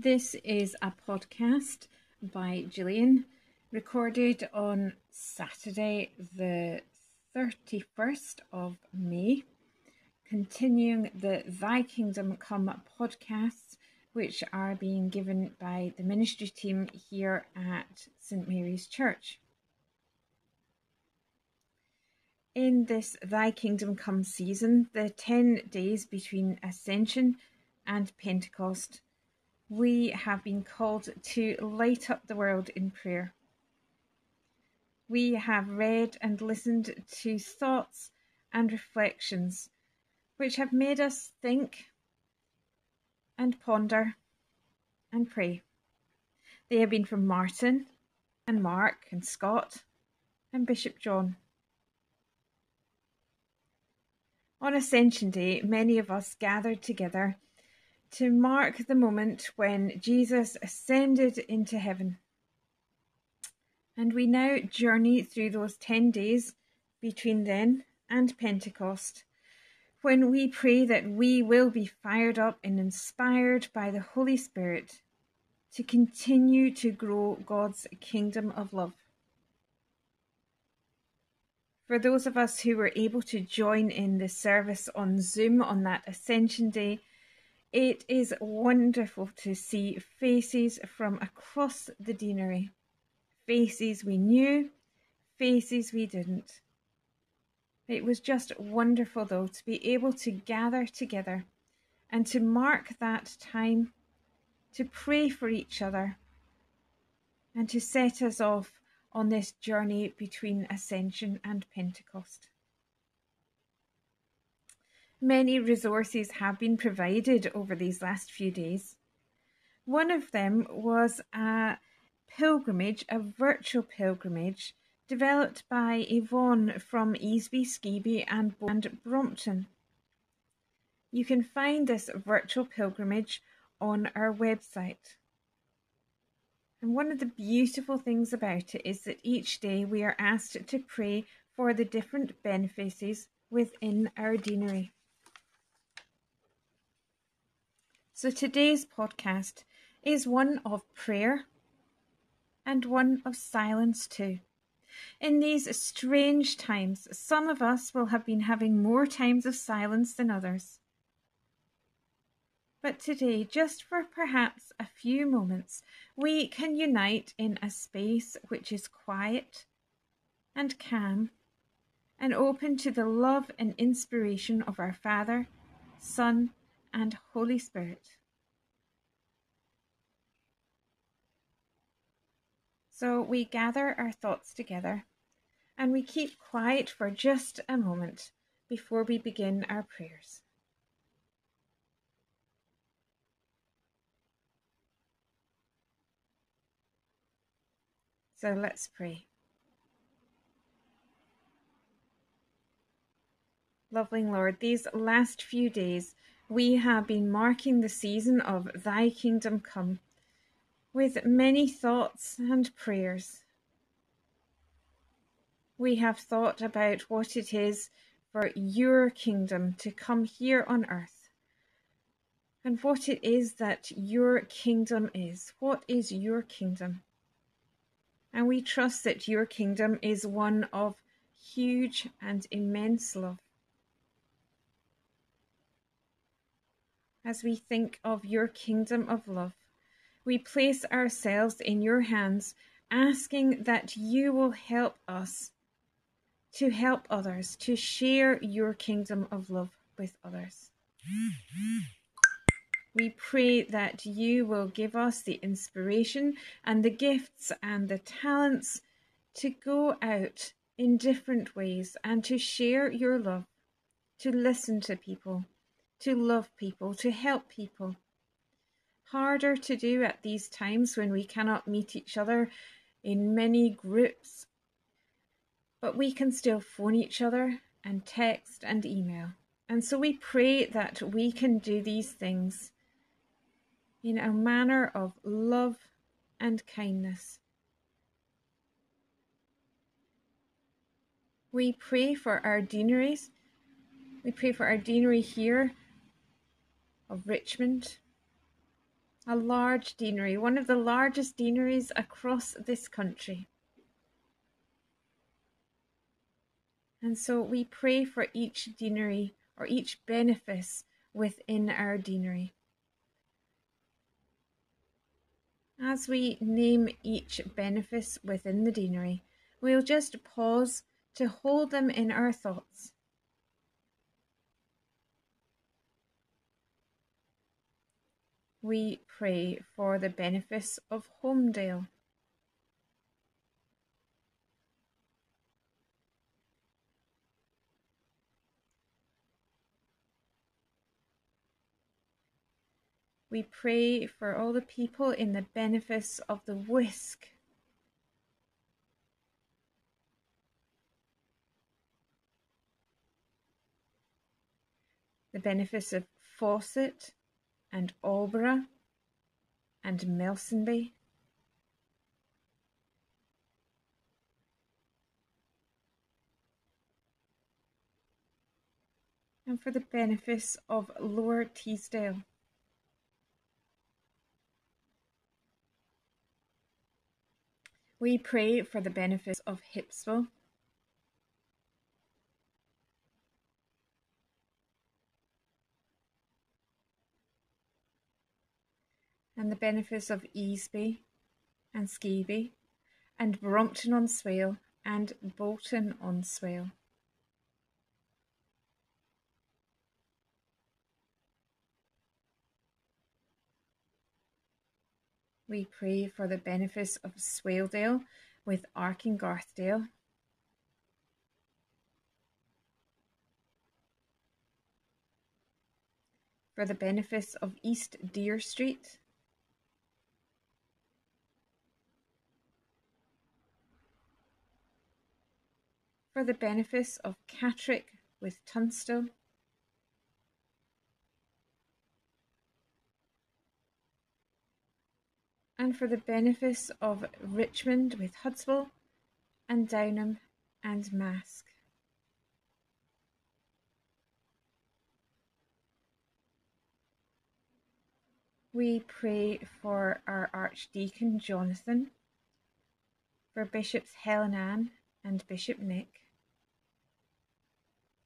This is a podcast by Gillian, recorded on Saturday, the 31st of May, continuing the Thy Kingdom Come podcasts, which are being given by the ministry team here at St Mary's Church. In this Thy Kingdom Come season, the 10 days between Ascension and Pentecost we have been called to light up the world in prayer. We have read and listened to thoughts and reflections which have made us think and ponder and pray. They have been from Martin and Mark and Scott and Bishop John. On Ascension Day, many of us gathered together to mark the moment when Jesus ascended into heaven. And we now journey through those 10 days between then and Pentecost, when we pray that we will be fired up and inspired by the Holy Spirit to continue to grow God's kingdom of love. For those of us who were able to join in the service on Zoom on that Ascension Day, it is wonderful to see faces from across the deanery. Faces we knew, faces we didn't. It was just wonderful, though, to be able to gather together and to mark that time, to pray for each other, and to set us off on this journey between Ascension and Pentecost. Many resources have been provided over these last few days. One of them was a pilgrimage, a virtual pilgrimage, developed by Yvonne from Easby, Skeeby, and, and Brompton. You can find this virtual pilgrimage on our website. And one of the beautiful things about it is that each day we are asked to pray for the different benefices within our deanery. So today's podcast is one of prayer and one of silence too. In these strange times, some of us will have been having more times of silence than others. But today, just for perhaps a few moments, we can unite in a space which is quiet and calm and open to the love and inspiration of our Father, Son, and Holy Spirit. So we gather our thoughts together and we keep quiet for just a moment before we begin our prayers. So let's pray. Loving Lord, these last few days we have been marking the season of Thy kingdom come with many thoughts and prayers. We have thought about what it is for your kingdom to come here on earth and what it is that your kingdom is. What is your kingdom? And we trust that your kingdom is one of huge and immense love. As we think of your kingdom of love. We place ourselves in your hands, asking that you will help us to help others, to share your kingdom of love with others. We pray that you will give us the inspiration and the gifts and the talents to go out in different ways and to share your love, to listen to people, to love people, to help people. Harder to do at these times when we cannot meet each other in many groups, but we can still phone each other and text and email. And so we pray that we can do these things in a manner of love and kindness. We pray for our deaneries. We pray for our deanery here of Richmond, a large deanery, one of the largest deaneries across this country. And so we pray for each deanery or each benefice within our deanery. As we name each benefice within the deanery, we'll just pause to hold them in our thoughts. We pray for the benefice of Holmdale. We pray for all the people in the benefice of the Wiske. The benefice of Forcett and Aldbrough and Melsonby. And for the benefice of Lower Teesdale. We pray for the benefits of Hipswell. And the benefits of Easby and Skeeby and Brompton on Swale and Bolton on Swale. We pray for the benefits of Swaledale with Arkengarthdale. For the benefits of East Deer Street. For the benefits of Catterick with Tunstall. and for the benefice of Richmond with Hudswell and Downholme and Marske. We pray for our Archdeacon Jonathan, for Bishops Helen Ann and Bishop Nick,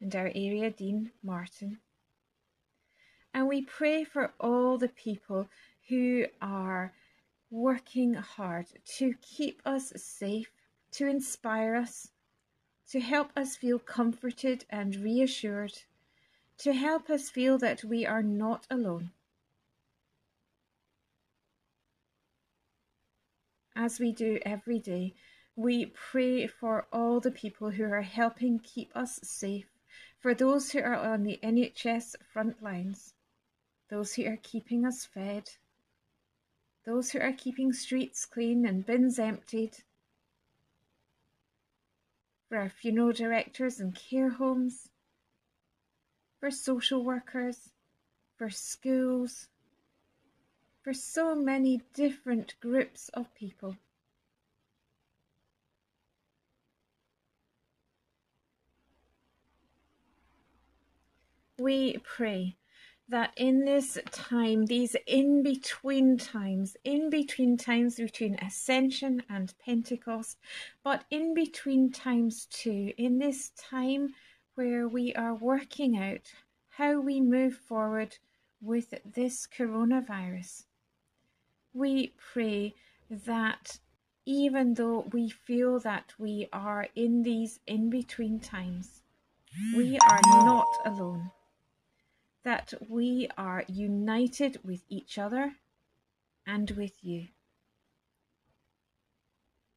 and our area Dean Martin. And we pray for all the people who are working hard to keep us safe, to inspire us, to help us feel comforted and reassured, to help us feel that we are not alone. As we do every day, we pray for all the people who are helping keep us safe, for those who are on the NHS front lines, those who are keeping us fed, those who are keeping streets clean and bins emptied, for our funeral directors and care homes, for social workers, for schools, for so many different groups of people. We pray that in this time, these in between times, in between times between Ascension and Pentecost, but in between times too, in this time where we are working out how we move forward with this coronavirus, we pray that even though we feel that we are in these in between times, we are not alone that we are united with each other and with you.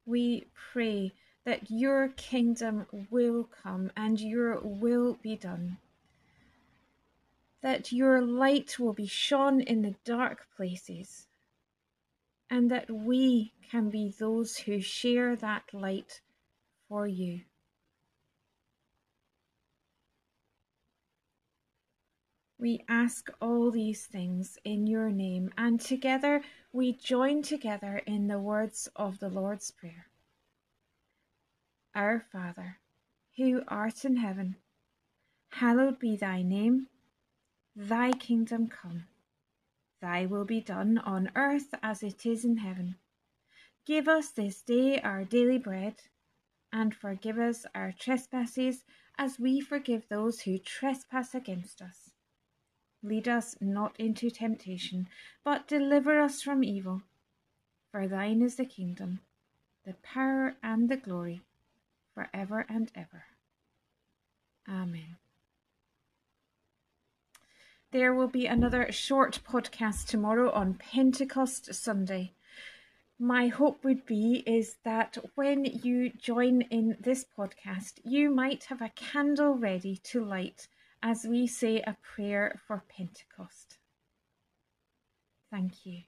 We pray that your kingdom will come and your will be done. That your light will be shone in the dark places, and that we can be those who share that light for you. We ask all these things in your name, and together we join together in the words of the Lord's Prayer. Our Father, who art in heaven, hallowed be thy name. Thy kingdom come. Thy will be done on earth as it is in heaven. Give us this day our daily bread, and forgive us our trespasses as we forgive those who trespass against us. Lead us not into temptation, but deliver us from evil. For thine is the kingdom, the power, and the glory, for ever and ever. Amen. There will be another short podcast tomorrow on Pentecost Sunday. My hope would be is that when you join in this podcast, you might have a candle ready to light as we say a prayer for Pentecost. Thank you.